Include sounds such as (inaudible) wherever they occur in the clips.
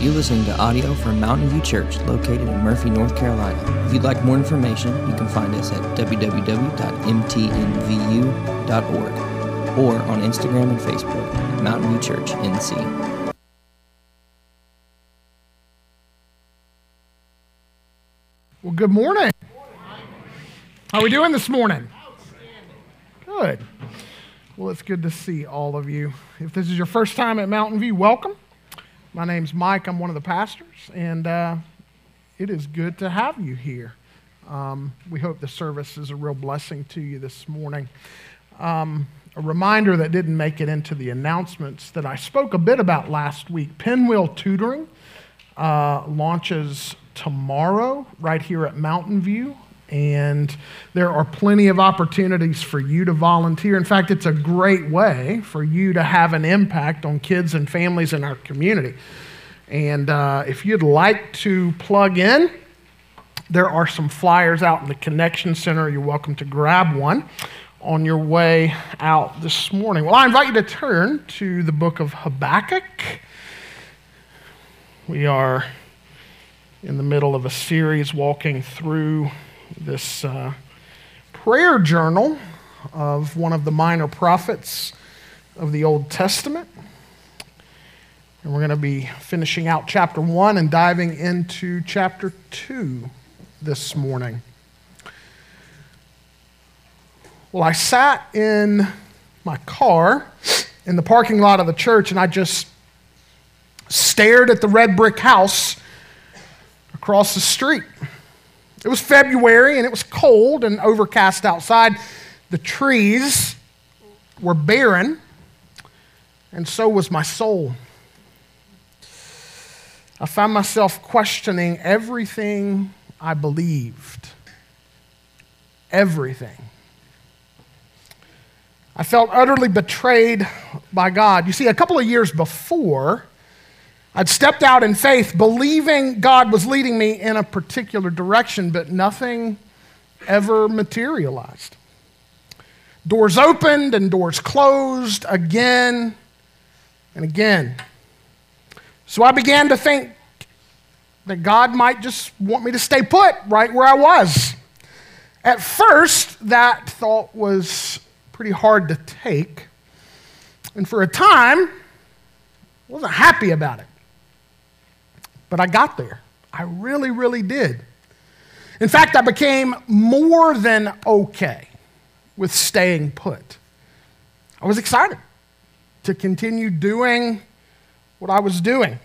You're listening to audio from Mountain View Church, located in Murphy, North Carolina. If you'd like more information, you can find us at www.mtnvu.org or on Instagram and Facebook at Mountain View Church NC. Well, good morning. How are we doing this morning? Good. Well, it's good to see all of you. If this is your first time at Mountain View, welcome. My name's Mike. I'm one of the pastors, and uh, it is good to have you here. Um, we hope the service is a real blessing to you this morning. Um, a reminder that didn't make it into the announcements that I spoke a bit about last week Pinwheel Tutoring uh, launches tomorrow right here at Mountain View. And there are plenty of opportunities for you to volunteer. In fact, it's a great way for you to have an impact on kids and families in our community. And uh, if you'd like to plug in, there are some flyers out in the Connection Center. You're welcome to grab one on your way out this morning. Well, I invite you to turn to the book of Habakkuk. We are in the middle of a series walking through this uh, prayer journal of one of the minor prophets of the Old Testament. And we're going to be finishing out chapter 1 and diving into chapter 2 this morning. Well, I sat in my car in the parking lot of the church and I just stared at the red brick house across the street. It was February and it was cold and overcast outside. The trees were barren, and so was my soul. I found myself questioning everything I believed. Everything. I felt utterly betrayed by God. You see, a couple of years before, I'd stepped out in faith, believing God was leading me in a particular direction, but nothing ever materialized. Doors opened and doors closed again and again. So I began to think that God might just want me to stay put right where I was. At first, that thought was pretty hard to take. And for a time, I wasn't happy about it. But I got there. I really, really did. In fact, I became more than okay with staying put. I was excited to continue doing what I was doing.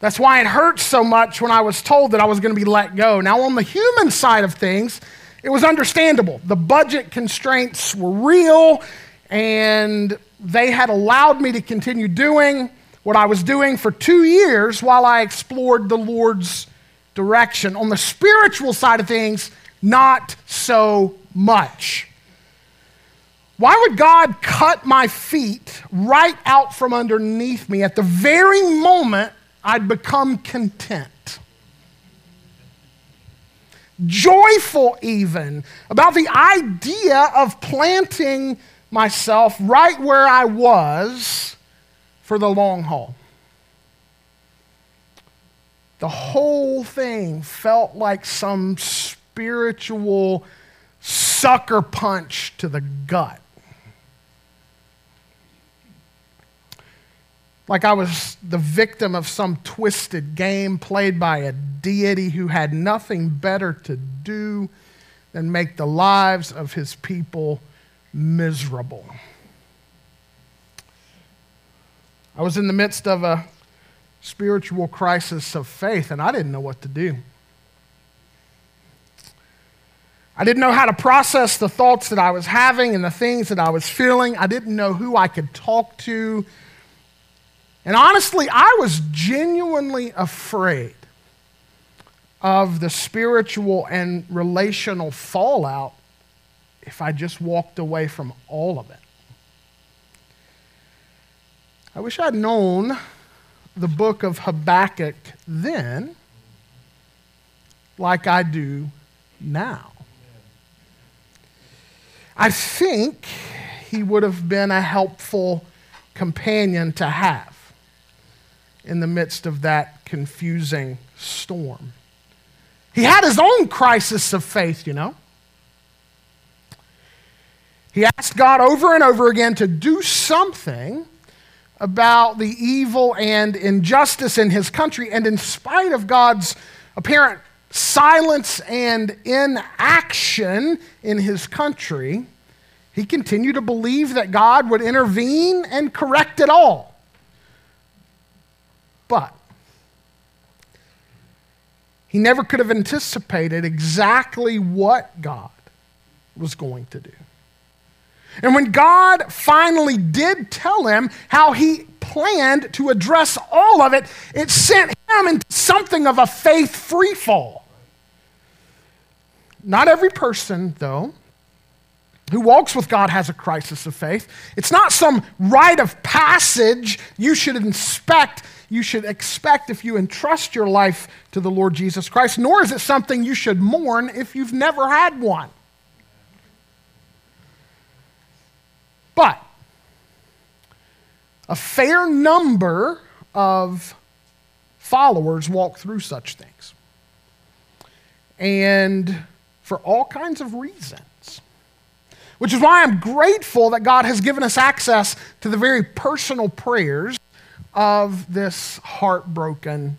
That's why it hurt so much when I was told that I was going to be let go. Now, on the human side of things, it was understandable. The budget constraints were real, and they had allowed me to continue doing what I was doing for two years while I explored the Lord's direction. On the spiritual side of things, not so much. Why would God cut my feet right out from underneath me at the very moment I'd become content? Joyful, even, about the idea of planting myself right where I was for the long haul. The whole thing felt like some spiritual sucker punch to the gut. Like I was the victim of some twisted game played by a deity who had nothing better to do than make the lives of his people miserable. I was in the midst of a spiritual crisis of faith, and I didn't know what to do. I didn't know how to process the thoughts that I was having and the things that I was feeling. I didn't know who I could talk to. And honestly, I was genuinely afraid of the spiritual and relational fallout if I just walked away from all of it. I wish I'd known the book of Habakkuk then like I do now. I think he would have been a helpful companion to have in the midst of that confusing storm. He had his own crisis of faith, you know. He asked God over and over again to do something about the evil and injustice in his country. And in spite of God's apparent silence and inaction in his country, he continued to believe that God would intervene and correct it all. But he never could have anticipated exactly what God was going to do. And when God finally did tell him how he planned to address all of it, it sent him into something of a faith free fall. Not every person, though, who walks with God has a crisis of faith. It's not some rite of passage you should inspect, you should expect if you entrust your life to the Lord Jesus Christ, nor is it something you should mourn if you've never had one. But a fair number of followers walk through such things. And for all kinds of reasons. Which is why I'm grateful that God has given us access to the very personal prayers of this heartbroken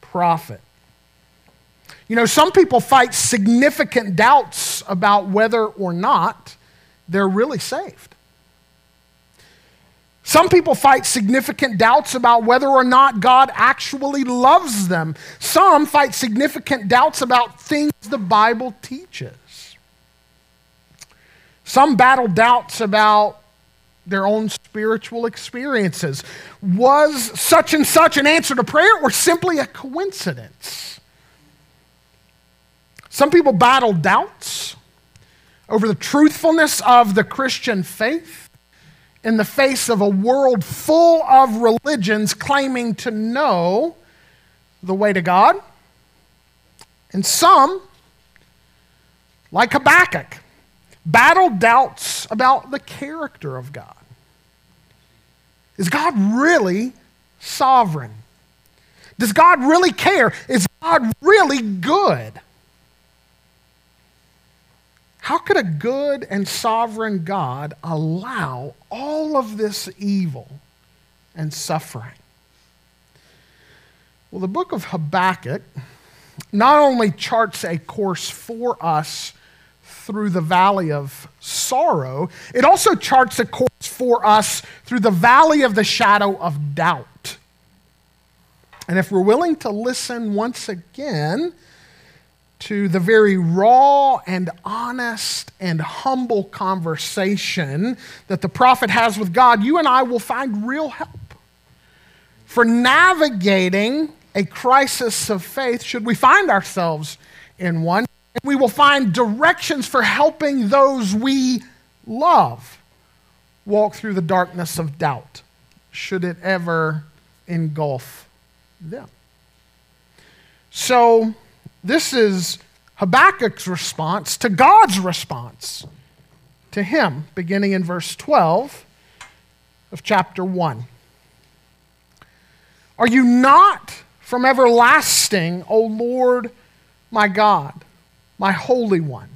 prophet. You know, some people fight significant doubts about whether or not they're really saved. Some people fight significant doubts about whether or not God actually loves them. Some fight significant doubts about things the Bible teaches. Some battle doubts about their own spiritual experiences. Was such and such an answer to prayer or simply a coincidence? Some people battle doubts over the truthfulness of the Christian faith in the face of a world full of religions claiming to know the way to God. And some, like Habakkuk, battle doubts about the character of God. Is God really sovereign? Does God really care? Is God really good? How could a good and sovereign God allow all of this evil and suffering? Well, the book of Habakkuk not only charts a course for us through the valley of sorrow, it also charts a course for us through the valley of the shadow of doubt. And if we're willing to listen once again, to the very raw and honest and humble conversation that the prophet has with God, you and I will find real help for navigating a crisis of faith, should we find ourselves in one. We will find directions for helping those we love walk through the darkness of doubt, should it ever engulf them. So, this is Habakkuk's response to God's response to him, beginning in verse 12 of chapter 1. Are you not from everlasting, O Lord my God, my Holy One?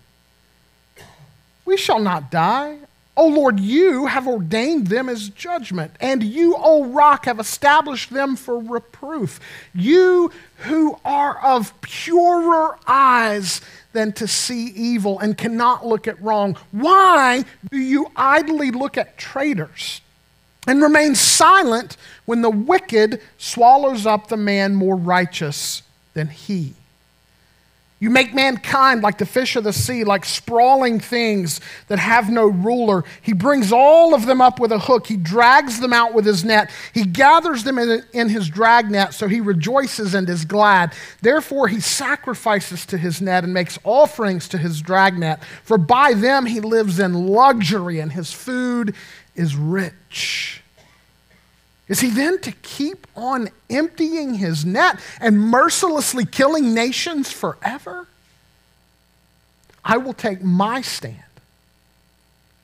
We shall not die. O Lord, you have ordained them as judgment, and you, O rock, have established them for reproof. You who are of purer eyes than to see evil and cannot look at wrong, why do you idly look at traitors and remain silent when the wicked swallows up the man more righteous than he? You make mankind like the fish of the sea, like sprawling things that have no ruler. He brings all of them up with a hook. He drags them out with his net. He gathers them in, in his dragnet, so he rejoices and is glad. Therefore, he sacrifices to his net and makes offerings to his dragnet. For by them he lives in luxury, and his food is rich. Is he then to keep on emptying his net and mercilessly killing nations forever? I will take my stand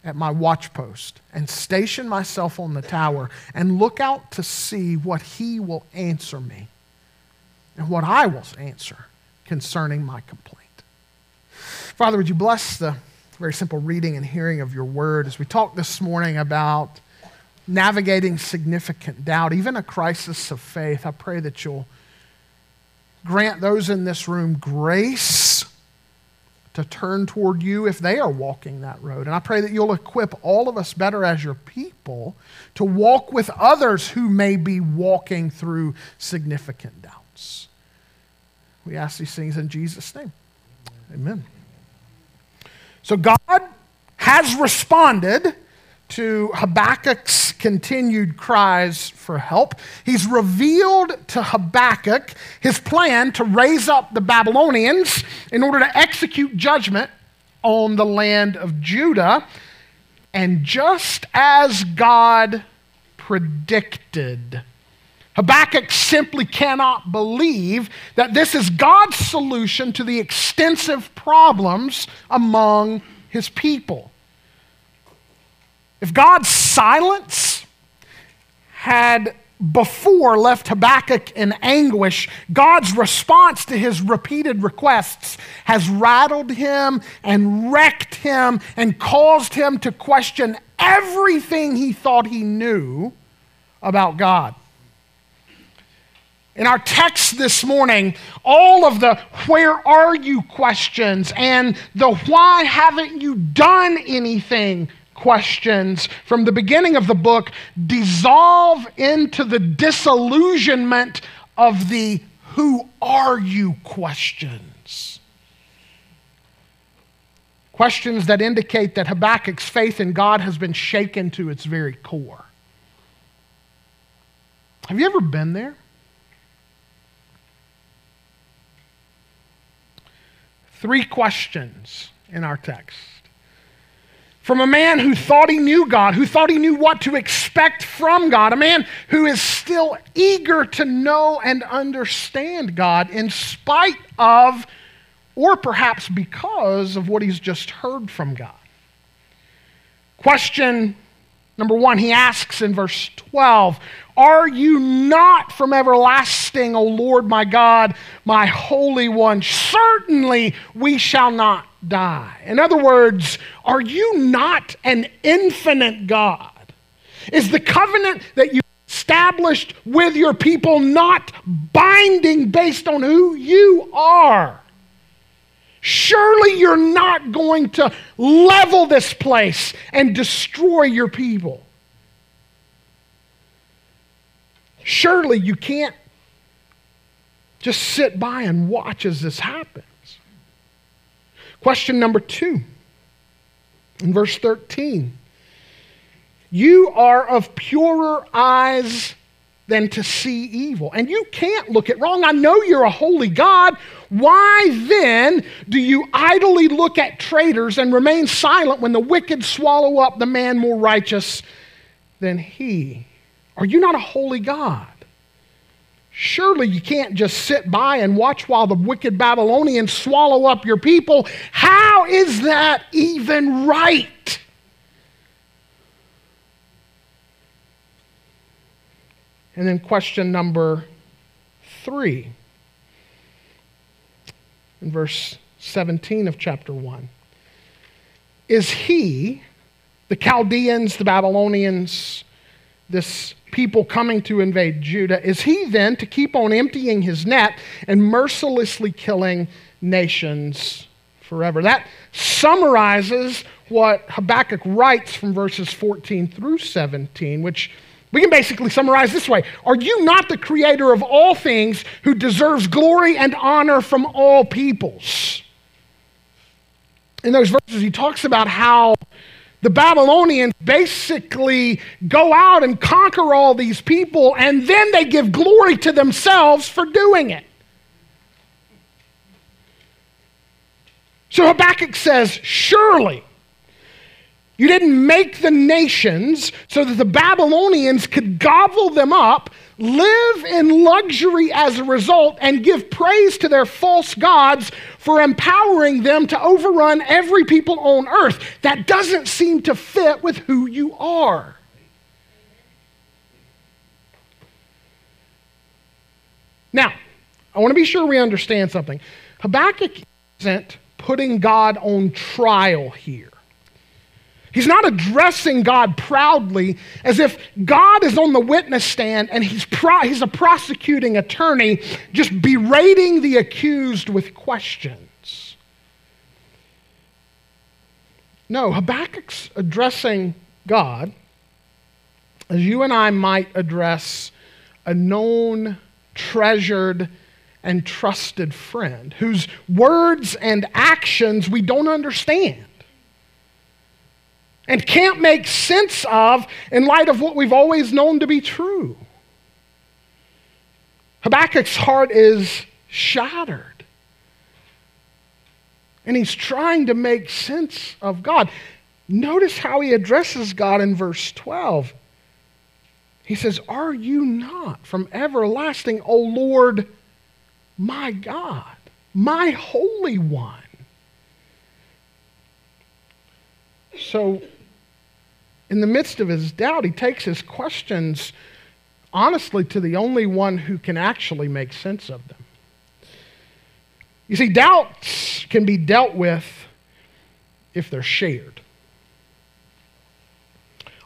at my watchpost and station myself on the tower and look out to see what he will answer me and what I will answer concerning my complaint. Father, would you bless the very simple reading and hearing of your word as we talk this morning about navigating significant doubt, even a crisis of faith? I pray that you'll grant those in this room grace to turn toward you if they are walking that road. And I pray that you'll equip all of us better as your people to walk with others who may be walking through significant doubts. We ask these things in Jesus' name. Amen. So God has responded to Habakkuk's continued cries for help. He's revealed to Habakkuk his plan to raise up the Babylonians in order to execute judgment on the land of Judah. And just as God predicted, Habakkuk simply cannot believe that this is God's solution to the extensive problems among his people. If God's silence had before left Habakkuk in anguish, God's response to his repeated requests has rattled him and wrecked him and caused him to question everything he thought he knew about God. In our text this morning, all of the where are you questions and the why haven't you done anything questions from the beginning of the book dissolve into the disillusionment of the who are you questions. Questions that indicate that Habakkuk's faith in God has been shaken to its very core. Have you ever been there? Three questions in our text. From a man who thought he knew God, who thought he knew what to expect from God, a man who is still eager to know and understand God in spite of, or perhaps because of what he's just heard from God. Question number one, he asks in verse 12 are you not from everlasting, O Lord my God, my Holy One? Certainly we shall not die. In other words, are you not an infinite God? Is the covenant that you established with your people not binding based on who you are? Surely you're not going to level this place and destroy your people. Surely you can't just sit by and watch as this happens. Question number two, in verse 13 You are of purer eyes than to see evil. And you can't look it wrong. I know you're a holy God. Why then do you idly look at traitors and remain silent when the wicked swallow up the man more righteous than he? Are you not a holy God? Surely you can't just sit by and watch while the wicked Babylonians swallow up your people. How is that even right? And then question number three, in verse 17 of chapter 1. Is he, the Chaldeans, the Babylonians, this people coming to invade Judah, is he then to keep on emptying his net and mercilessly killing nations forever? That summarizes what Habakkuk writes from verses 14 through 17, which we can basically summarize this way Are you not the creator of all things who deserves glory and honor from all peoples? In those verses, he talks about how the Babylonians basically go out and conquer all these people, and then they give glory to themselves for doing it. So Habakkuk says, Surely you didn't make the nations so that the Babylonians could gobble them up, live in luxury as a result, and give praise to their false gods for empowering them to overrun every people on earth. That doesn't seem to fit with who you are. Now, I want to be sure we understand something. Habakkuk isn't putting God on trial here. He's not addressing God proudly as if God is on the witness stand and he's, pro- he's a prosecuting attorney just berating the accused with questions. No, Habakkuk's addressing God as you and I might address a known, treasured, and trusted friend whose words and actions we don't understand and can't make sense of in light of what we've always known to be true. Habakkuk's heart is shattered. And he's trying to make sense of God. Notice how he addresses God in verse 12. He says, Are you not from everlasting, O Lord, my God, my Holy One? So, in the midst of his doubt, he takes his questions honestly to the only one who can actually make sense of them. You see, doubts can be dealt with if they're shared.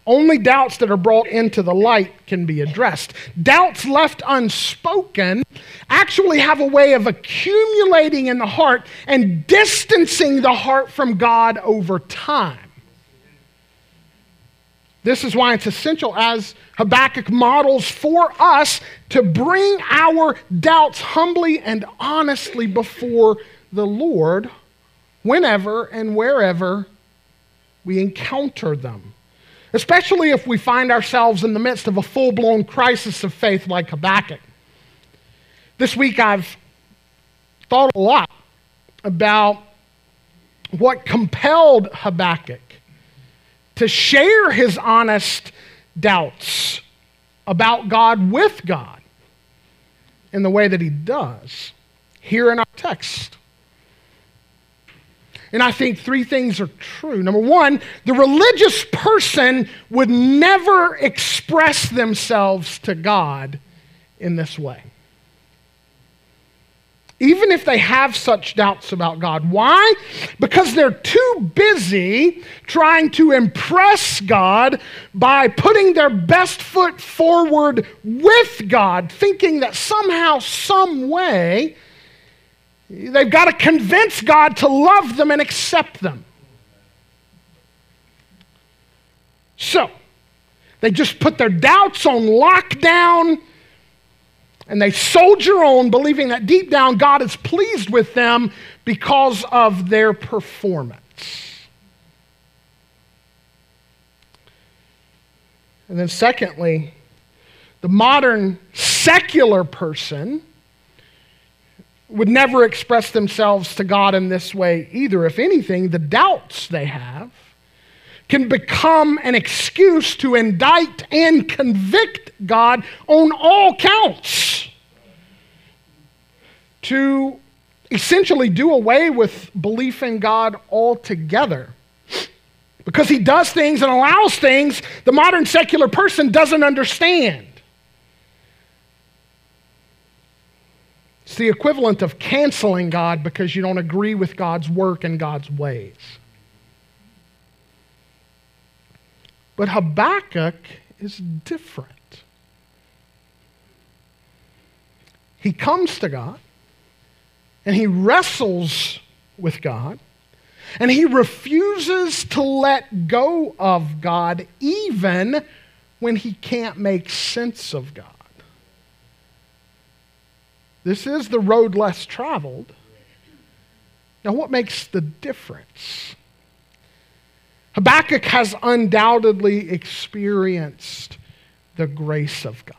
Only doubts that are brought into the light can be addressed. Doubts left unspoken actually have a way of accumulating in the heart and distancing the heart from God over time. This is why it's essential, as Habakkuk models for us, to bring our doubts humbly and honestly before the Lord whenever and wherever we encounter them. Especially if we find ourselves in the midst of a full blown crisis of faith like Habakkuk. This week I've thought a lot about what compelled Habakkuk to share his honest doubts about God with God in the way that he does here in our text. And I think three things are true. Number one, the religious person would never express themselves to God in this way even if they have such doubts about God. Why? Because they're too busy trying to impress God by putting their best foot forward with God, thinking that somehow, some way, they've got to convince God to love them and accept them. So, they just put their doubts on lockdown and they soldier on, believing that deep down God is pleased with them because of their performance. And then, secondly, the modern secular person would never express themselves to God in this way either. If anything, the doubts they have can become an excuse to indict and convict God on all counts. To essentially do away with belief in God altogether. Because he does things and allows things the modern secular person doesn't understand. It's the equivalent of canceling God because you don't agree with God's work and God's ways. But Habakkuk is different. He comes to God and he wrestles with God and he refuses to let go of God even when he can't make sense of God. This is the road less traveled. Now, what makes the difference? Habakkuk has undoubtedly experienced the grace of God.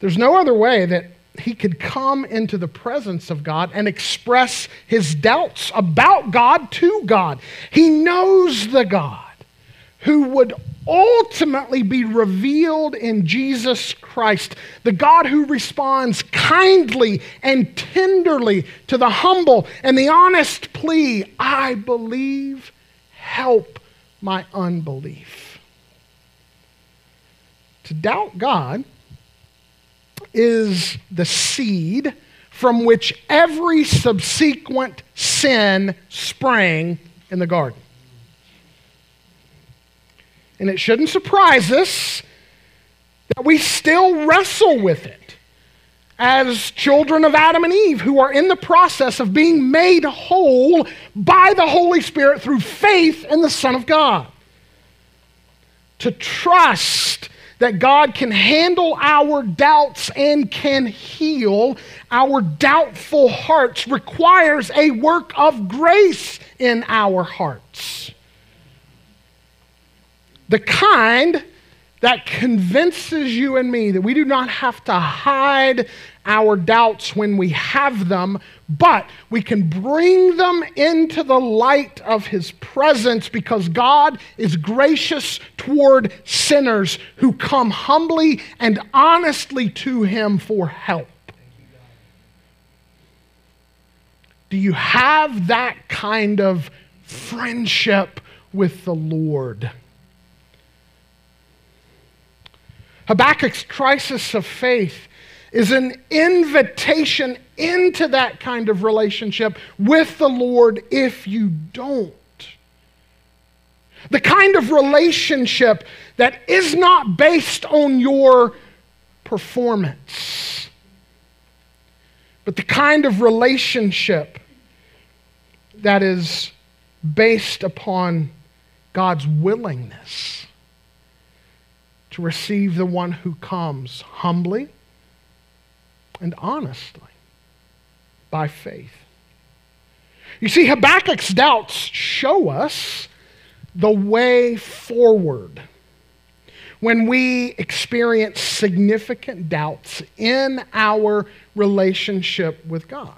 There's no other way that he could come into the presence of God and express his doubts about God to God. He knows the God who would ultimately be revealed in Jesus Christ, the God who responds kindly and tenderly to the humble and the honest plea I believe, help my unbelief. To doubt God is the seed from which every subsequent sin sprang in the garden. And it shouldn't surprise us that we still wrestle with it as children of Adam and Eve who are in the process of being made whole by the Holy Spirit through faith in the Son of God. To trust that God can handle our doubts and can heal our doubtful hearts requires a work of grace in our hearts. The kind that convinces you and me that we do not have to hide our doubts when we have them, but we can bring them into the light of His presence because God is gracious toward sinners who come humbly and honestly to Him for help. Do you have that kind of friendship with the Lord? Habakkuk's crisis of faith is an invitation into that kind of relationship with the Lord if you don't. The kind of relationship that is not based on your performance, but the kind of relationship that is based upon God's willingness to receive the one who comes humbly and honestly by faith. You see, Habakkuk's doubts show us the way forward when we experience significant doubts in our relationship with God.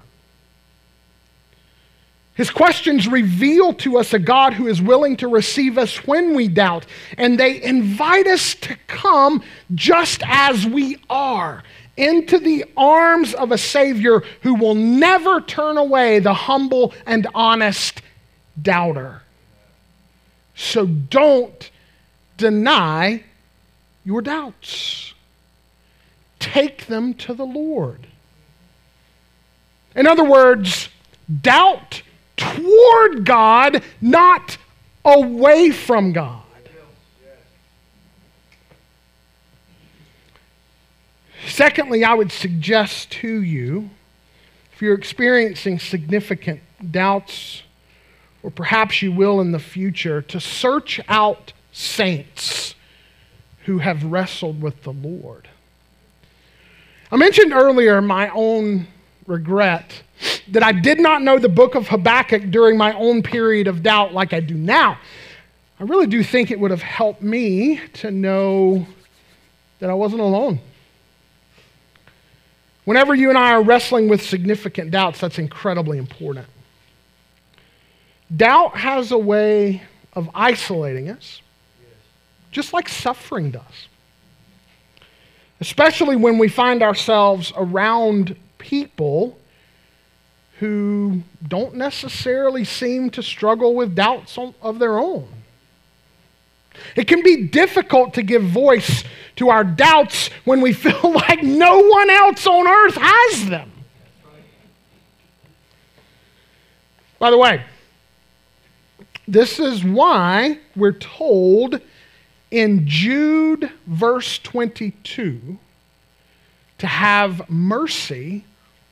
His questions reveal to us a God who is willing to receive us when we doubt, and they invite us to come just as we are into the arms of a Savior who will never turn away the humble and honest doubter. So don't deny your doubts, take them to the Lord. In other words, doubt toward God, not away from God. Secondly, I would suggest to you if you're experiencing significant doubts, or perhaps you will in the future, to search out saints who have wrestled with the Lord. I mentioned earlier my own regret that I did not know the book of Habakkuk during my own period of doubt like I do now. I really do think it would have helped me to know that I wasn't alone. Whenever you and I are wrestling with significant doubts, that's incredibly important. Doubt has a way of isolating us, just like suffering does. Especially when we find ourselves around people who don't necessarily seem to struggle with doubts of their own. It can be difficult to give voice to our doubts when we (laughs) feel like no one else on earth has them. By the way, this is why we're told in Jude, verse 22, to have mercy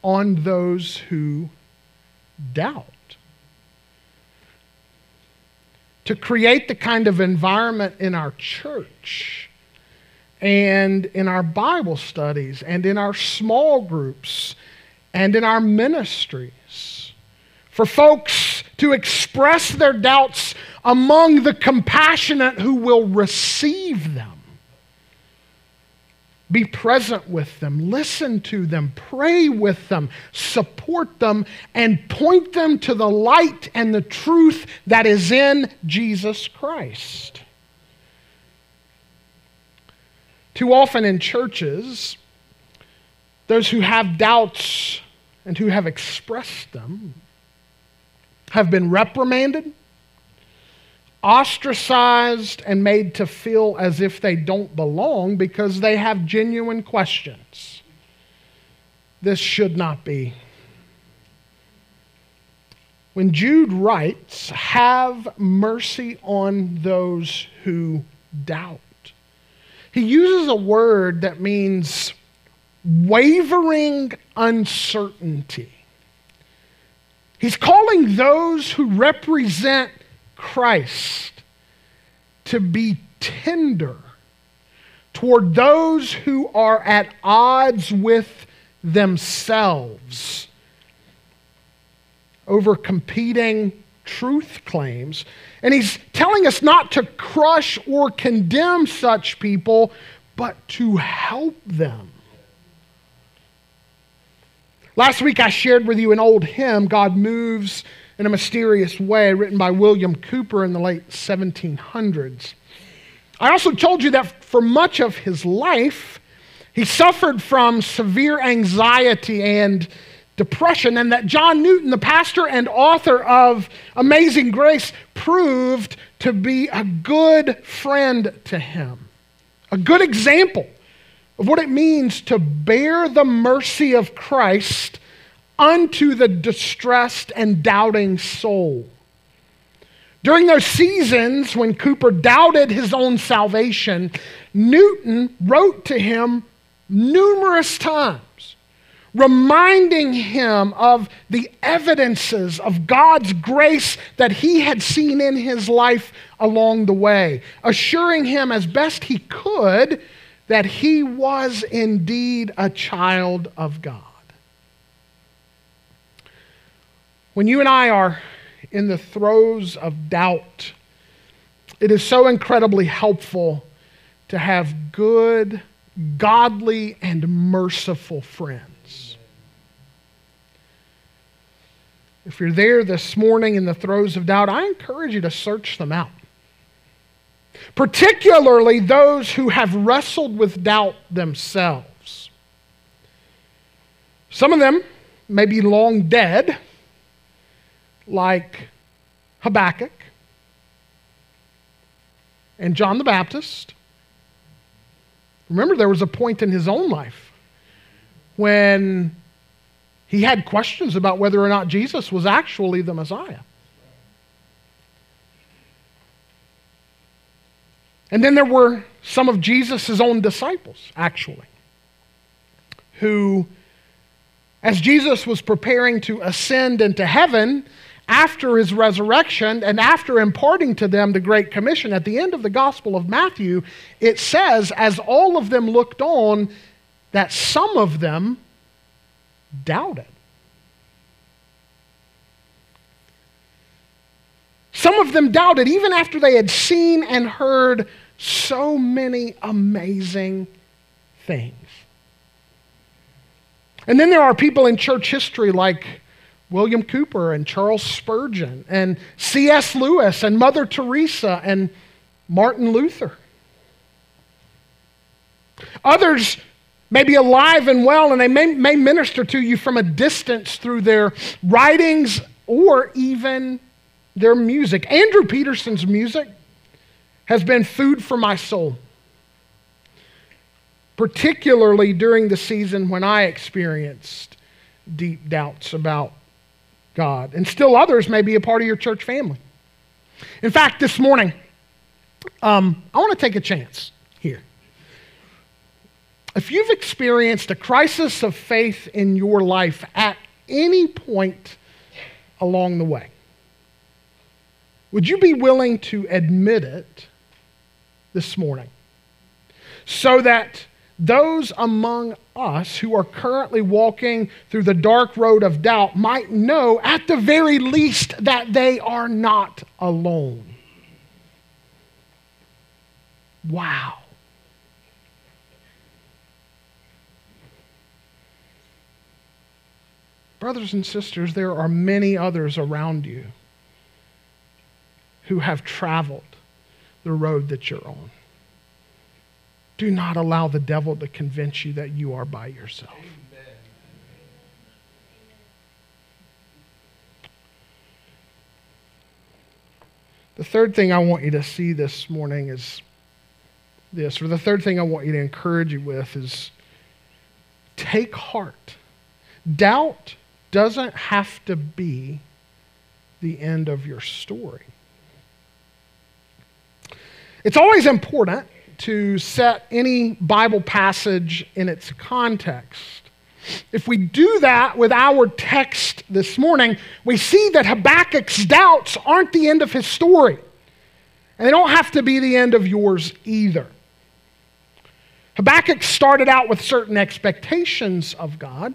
on those who doubt. To create the kind of environment in our church and in our Bible studies and in our small groups and in our ministries for folks to express their doubts among the compassionate who will receive them. Be present with them, listen to them, pray with them, support them, and point them to the light and the truth that is in Jesus Christ. Too often in churches, those who have doubts and who have expressed them have been reprimanded, ostracized, and made to feel as if they don't belong because they have genuine questions. This should not be. When Jude writes, Have mercy on those who doubt, he uses a word that means wavering uncertainty. He's calling those who represent Christ to be tender toward those who are at odds with themselves over competing truth claims. And he's telling us not to crush or condemn such people, but to help them. Last week I shared with you an old hymn, God Moves in a Mysterious Way, written by William Cowper in the late 1700s. I also told you that for much of his life, he suffered from severe anxiety and depression, and that John Newton, the pastor and author of Amazing Grace, proved to be a good friend to him, a good example of what it means to bear the mercy of Christ unto the distressed and doubting soul. During those seasons when Cowper doubted his own salvation, Newton wrote to him numerous times, reminding him of the evidences of God's grace that he had seen in his life along the way, assuring him as best he could that he was indeed a child of God. When you and I are in the throes of doubt, it is so incredibly helpful to have good, godly, and merciful friends. If you're there this morning in the throes of doubt, I encourage you to search them out particularly those who have wrestled with doubt themselves. Some of them may be long dead, like Habakkuk and John the Baptist. Remember, there was a point in his own life when he had questions about whether or not Jesus was actually the Messiah. And then there were some of Jesus' own disciples, actually, who, as Jesus was preparing to ascend into heaven after his resurrection and after imparting to them the Great Commission, at the end of the Gospel of Matthew, it says, as all of them looked on, that some of them doubted. Some of them doubted even after they had seen and heard so many amazing things. And then there are people in church history like William Cowper and Charles Spurgeon and C.S. Lewis and Mother Teresa and Martin Luther. Others may be alive and well and they may, may minister to you from a distance through their writings or even their music. Andrew Peterson's music has been food for my soul, particularly during the season when I experienced deep doubts about God. And still others may be a part of your church family. In fact, this morning, um, I want to take a chance here. If you've experienced a crisis of faith in your life at any point along the way, would you be willing to admit it this morning? So that those among us who are currently walking through the dark road of doubt might know, at the very least, that they are not alone. Wow. Brothers and sisters, there are many others around you who have traveled the road that you're on. Do not allow the devil to convince you that you are by yourself. The third thing I want you to see this morning is this, or the third thing I want you to encourage you with is take heart. Doubt doesn't have to be the end of your story. It's always important to set any Bible passage in its context. If we do that with our text this morning, we see that Habakkuk's doubts aren't the end of his story. And they don't have to be the end of yours either. Habakkuk started out with certain expectations of God,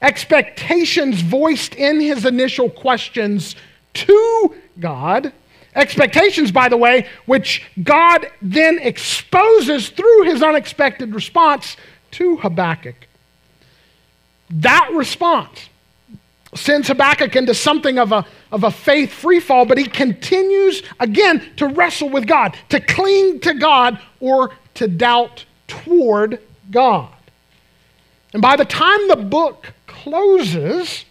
expectations voiced in his initial questions to God. Expectations, by the way, which God then exposes through his unexpected response to Habakkuk. That response sends Habakkuk into something of a, of a faith free fall, but he continues again to wrestle with God, to cling to God, or to doubt toward God. And by the time the book closes,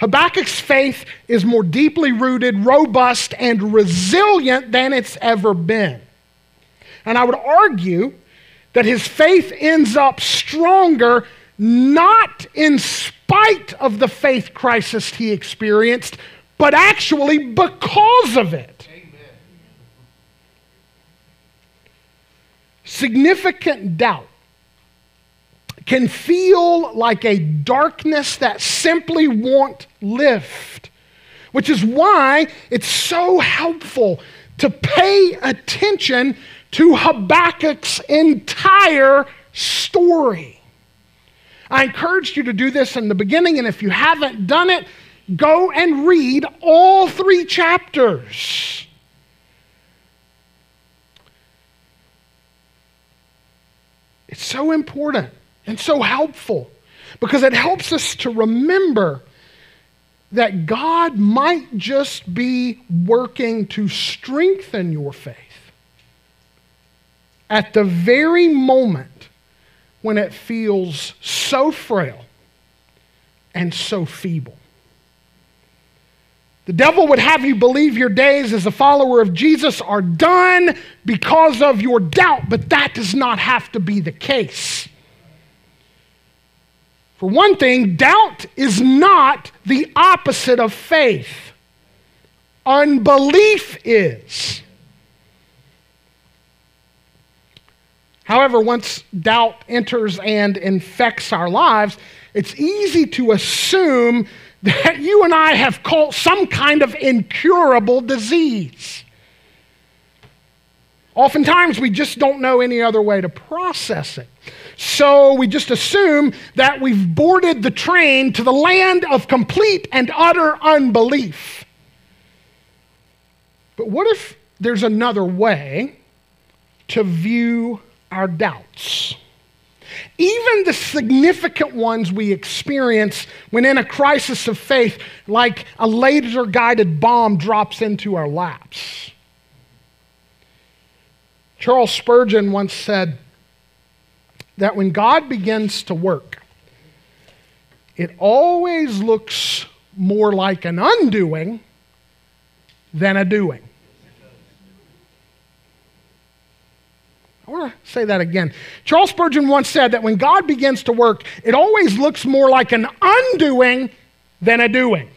Habakkuk's faith is more deeply rooted, robust, and resilient than it's ever been. And I would argue that his faith ends up stronger not in spite of the faith crisis he experienced, but actually because of it. Amen. Significant doubt can feel like a darkness that simply won't lift, which is why it's so helpful to pay attention to Habakkuk's entire story. I encouraged you to do this in the beginning, and if you haven't done it, go and read all three chapters. It's so important and so helpful because it helps us to remember that God might just be working to strengthen your faith at the very moment when it feels so frail and so feeble. The devil would have you believe your days as a follower of Jesus are done because of your doubt, but that does not have to be the case. For one thing, doubt is not the opposite of faith, unbelief is. However, once doubt enters and infects our lives, it's easy to assume that (laughs) you and I have caught some kind of incurable disease. Oftentimes, we just don't know any other way to process it. So we just assume that we've boarded the train to the land of complete and utter unbelief. But what if there's another way to view our doubts? Even the significant ones we experience when in a crisis of faith, like a laser guided bomb drops into our laps. Charles Spurgeon once said that when God begins to work, it always looks more like an undoing than a doing. I want to say that again. Charles Spurgeon once said that when God begins to work, it always looks more like an undoing than a doing.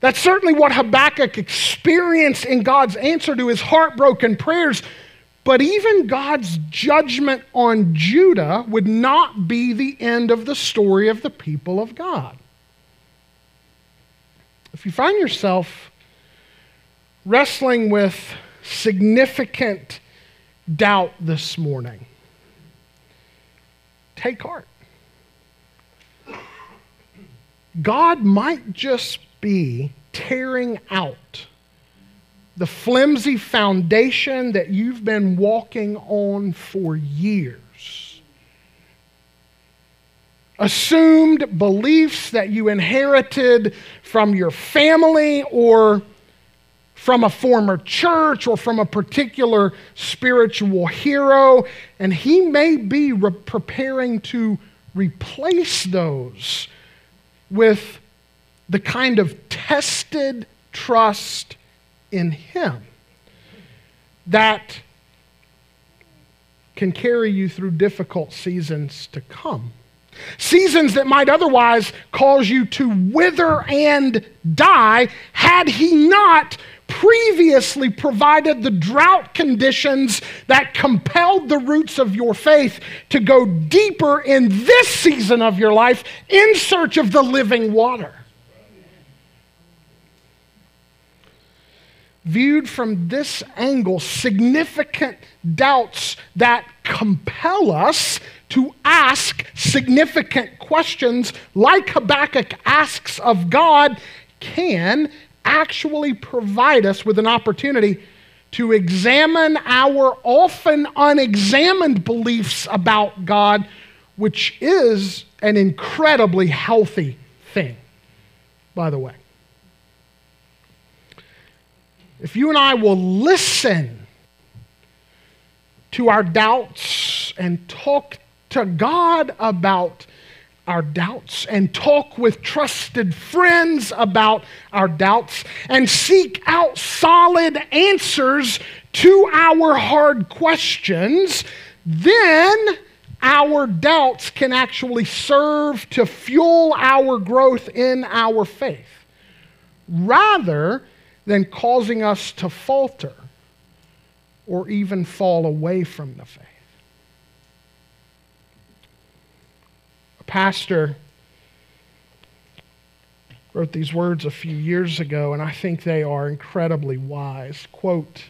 That's certainly what Habakkuk experienced in God's answer to his heartbroken prayers. But even God's judgment on Judah would not be the end of the story of the people of God. If you find yourself wrestling with significant doubt this morning, take heart. God might just be tearing out the flimsy foundation that you've been walking on for years. Assumed beliefs that you inherited from your family or from a former church or from a particular spiritual hero, and he may be re- preparing to replace those with the kind of tested trust in him that can carry you through difficult seasons to come. Seasons that might otherwise cause you to wither and die had he not previously provided the drought conditions that compelled the roots of your faith to go deeper in this season of your life in search of the living water. Viewed from this angle, significant doubts that compel us to ask significant questions like Habakkuk asks of God can actually provide us with an opportunity to examine our often unexamined beliefs about God, which is an incredibly healthy thing, by the way. If you and I will listen to our doubts and talk to God about our doubts and talk with trusted friends about our doubts and seek out solid answers to our hard questions, then our doubts can actually serve to fuel our growth in our faith. Rather than causing us to falter or even fall away from the faith. A pastor wrote these words a few years ago, and I think they are incredibly wise. Quote,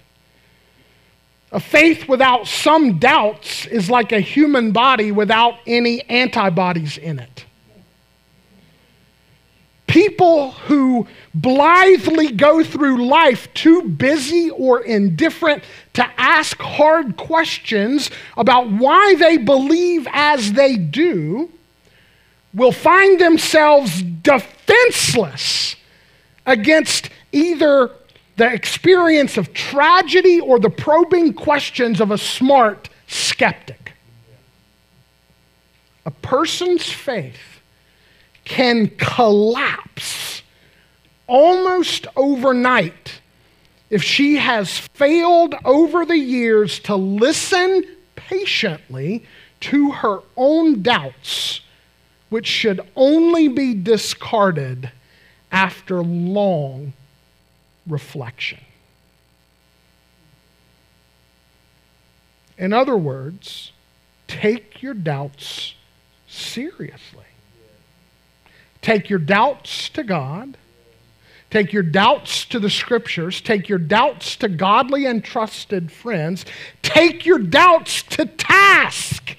a faith without some doubts is like a human body without any antibodies in it. People who blithely go through life too busy or indifferent to ask hard questions about why they believe as they do will find themselves defenseless against either the experience of tragedy or the probing questions of a smart skeptic. A person's faith can collapse almost overnight if she has failed over the years to listen patiently to her own doubts which should only be discarded after long reflection. In other words, take your doubts seriously. Take your doubts to God. Take your doubts to the scriptures. Take your doubts to godly and trusted friends. Take your doubts to task.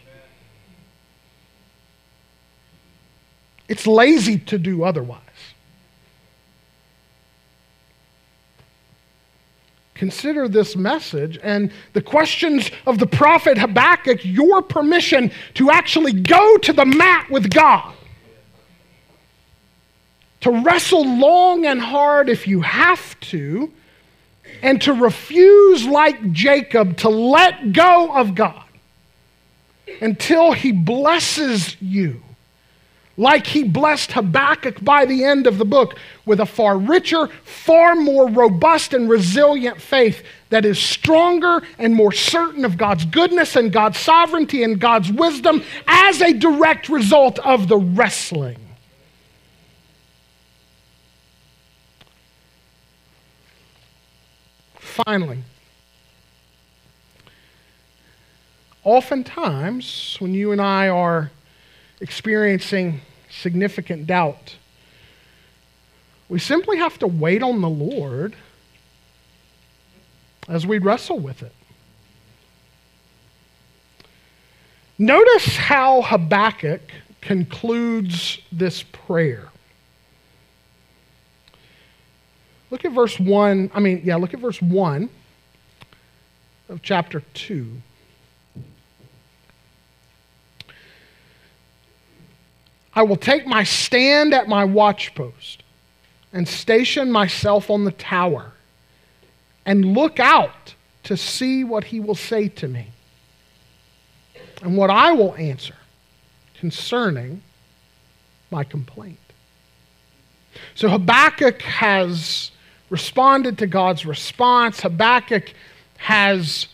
It's lazy to do otherwise. Consider this message and the questions of the prophet Habakkuk your permission to actually go to the mat with God. To wrestle long and hard if you have to, and to refuse, like Jacob, to let go of God until he blesses you like he blessed Habakkuk by the end of the book with a far richer, far more robust and resilient faith that is stronger and more certain of God's goodness and God's sovereignty and God's wisdom as a direct result of the wrestling. Finally, oftentimes when you and I are experiencing significant doubt, we simply have to wait on the Lord as we wrestle with it. Notice how Habakkuk concludes this prayer. Look at verse 1. I mean, yeah, look at verse 1 of chapter 2. I will take my stand at my watchpost and station myself on the tower and look out to see what he will say to me and what I will answer concerning my complaint. So Habakkuk has responded to God's response. Habakkuk has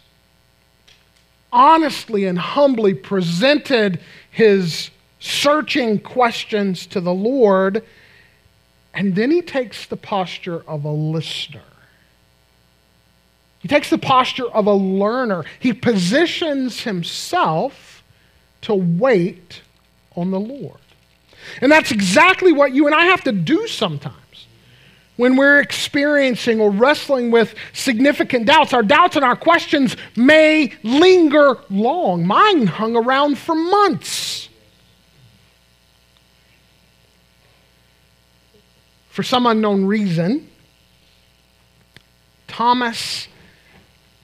honestly and humbly presented his searching questions to the Lord, and then he takes the posture of a listener. He takes the posture of a learner. He positions himself to wait on the Lord. And that's exactly what you and I have to do sometimes when we're experiencing or wrestling with significant doubts. Our doubts and our questions may linger long. Mine hung around for months. For some unknown reason, Thomas,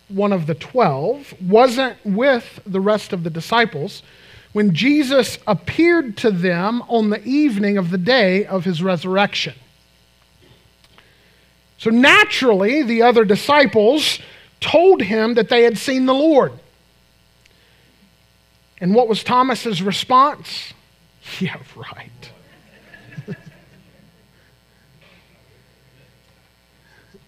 one of the twelve, wasn't with the rest of the disciples when Jesus appeared to them on the evening of the day of his resurrection. So naturally, the other disciples told him that they had seen the Lord. And what was Thomas's response? (laughs) Yeah, right. (laughs)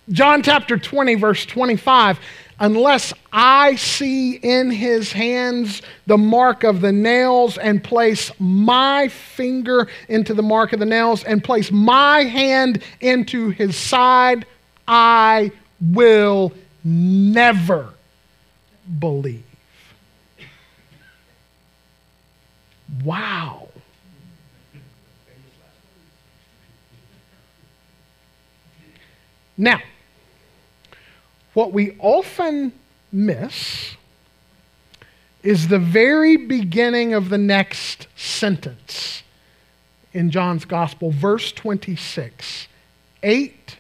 John chapter 20, verse 25. Unless I see in his hands the mark of the nails and place my finger into the mark of the nails and place my hand into his side, I will never believe. Wow. Now, what we often miss is the very beginning of the next sentence in John's Gospel, verse 26. Eight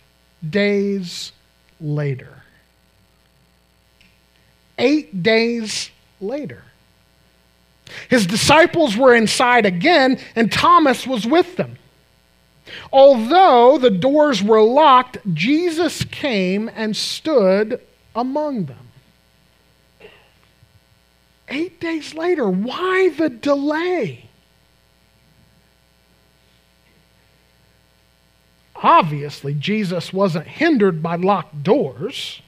days later. Eight days later. His disciples were inside again, and Thomas was with them. Although the doors were locked, Jesus came and stood among them. Eight days later, why the delay? Obviously, Jesus wasn't hindered by locked doors,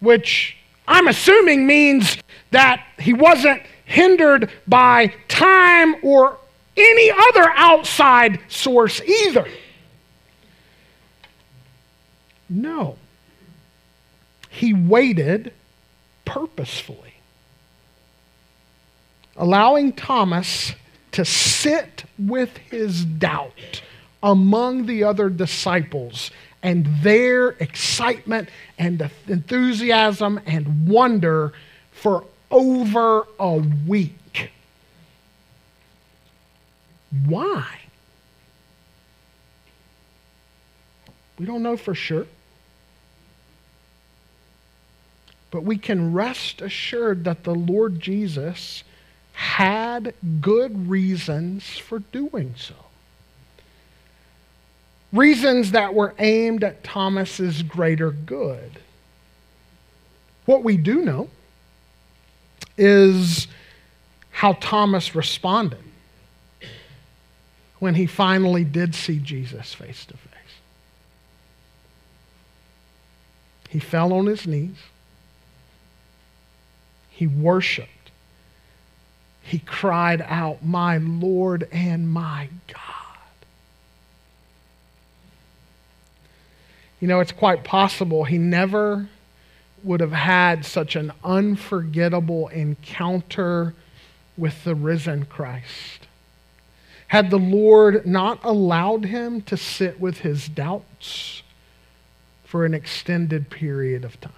which I'm assuming means that he wasn't hindered by time or any other outside source either. No. He waited purposefully, allowing Thomas to sit with his doubt among the other disciples and their excitement and enthusiasm and wonder for over a week. Why? We don't know for sure. But we can rest assured that the Lord Jesus had good reasons for doing so. Reasons that were aimed at Thomas's greater good. What we do know is how Thomas responded when he finally did see Jesus face to face. He fell on his knees. He worshiped. He cried out, My Lord and my God. You know, it's quite possible he never would have had such an unforgettable encounter with the risen Christ had the Lord not allowed him to sit with his doubts for an extended period of time.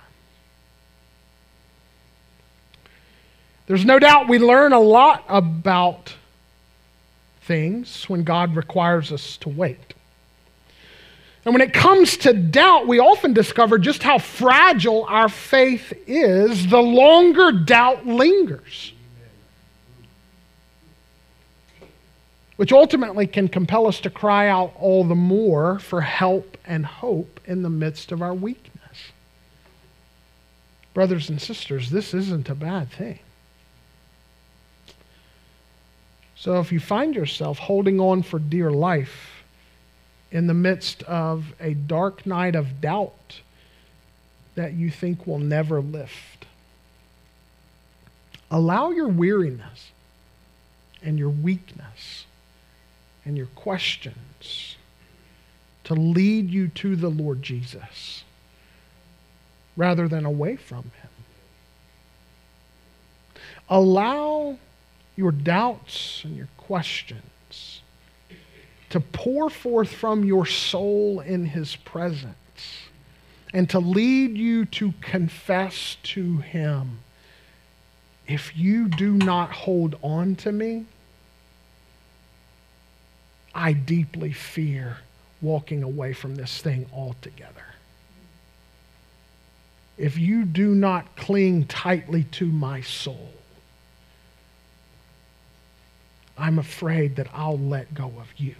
There's no doubt we learn a lot about things when God requires us to wait. And when it comes to doubt, we often discover just how fragile our faith is the longer doubt lingers. Which ultimately can compel us to cry out all the more for help and hope in the midst of our weakness. Brothers and sisters, this isn't a bad thing. So if you find yourself holding on for dear life in the midst of a dark night of doubt that you think will never lift, allow your weariness and your weakness and your questions to lead you to the Lord Jesus rather than away from him. Allow your doubts and your questions to pour forth from your soul in his presence and to lead you to confess to him if you do not hold on to me, I deeply fear walking away from this thing altogether. If you do not cling tightly to my soul, I'm afraid that I'll let go of you.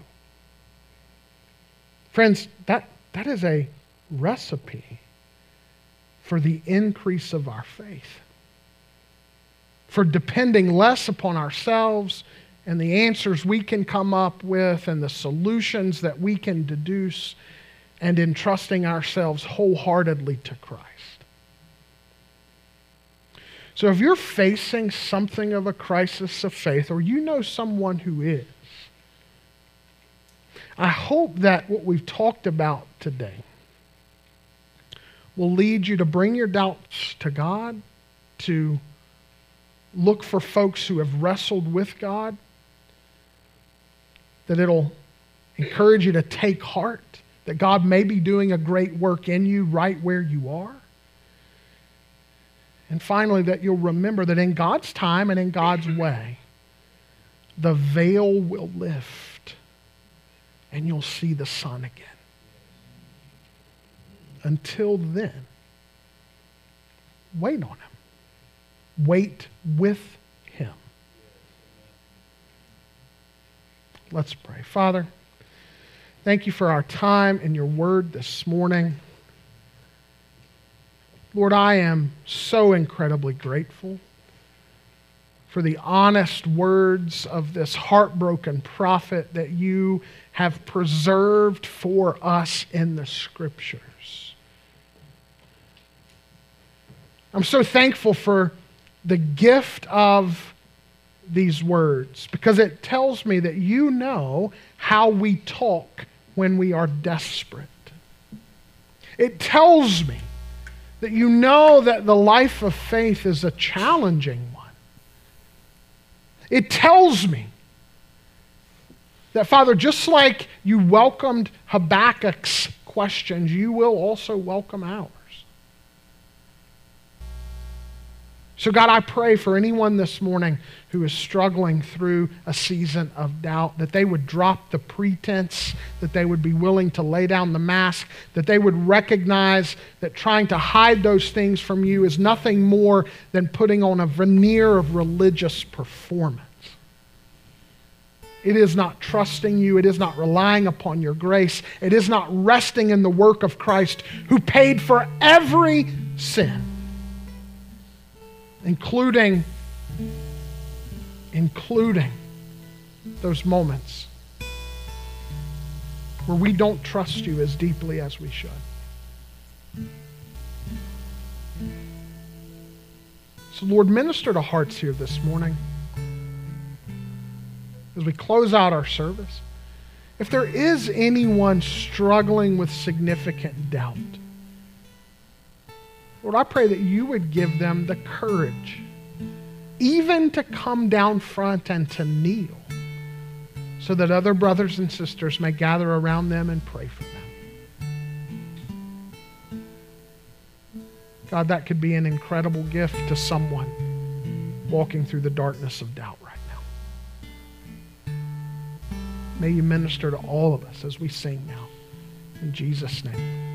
Friends, that, that is a recipe for the increase of our faith, for depending less upon ourselves and the answers we can come up with and the solutions that we can deduce, and entrusting ourselves wholeheartedly to Christ. So if you're facing something of a crisis of faith, or you know someone who is, I hope that what we've talked about today will lead you to bring your doubts to God, to look for folks who have wrestled with God, that it'll encourage you to take heart, that God may be doing a great work in you right where you are. And finally, that you'll remember that in God's time and in God's way, the veil will lift and you'll see the sun again. Until then, wait on him. Wait with him. Let's pray. Father, thank you for our time and your word this morning. Lord, I am so incredibly grateful for the honest words of this heartbroken prophet that you have preserved for us in the scriptures. I'm so thankful for the gift of these words because it tells me that you know how we talk when we are desperate. It tells me that you know that the life of faith is a challenging one. It tells me that, Father, just like you welcomed Habakkuk's questions, you will also welcome ours. So, God, I pray for anyone this morning who is struggling through a season of doubt that they would drop the pretense, that they would be willing to lay down the mask, that they would recognize that trying to hide those things from you is nothing more than putting on a veneer of religious performance. It is not trusting you. It is not relying upon your grace. It is not resting in the work of Christ who paid for every sin including including those moments where we don't trust you as deeply as we should. So, Lord, minister to hearts here this morning as we close out our service. If there is anyone struggling with significant doubt, Lord, I pray that you would give them the courage, even to come down front and to kneel, so that other brothers and sisters may gather around them and pray for them. God, that could be an incredible gift to someone walking through the darkness of doubt right now. May you minister to all of us as we sing now. In Jesus' name.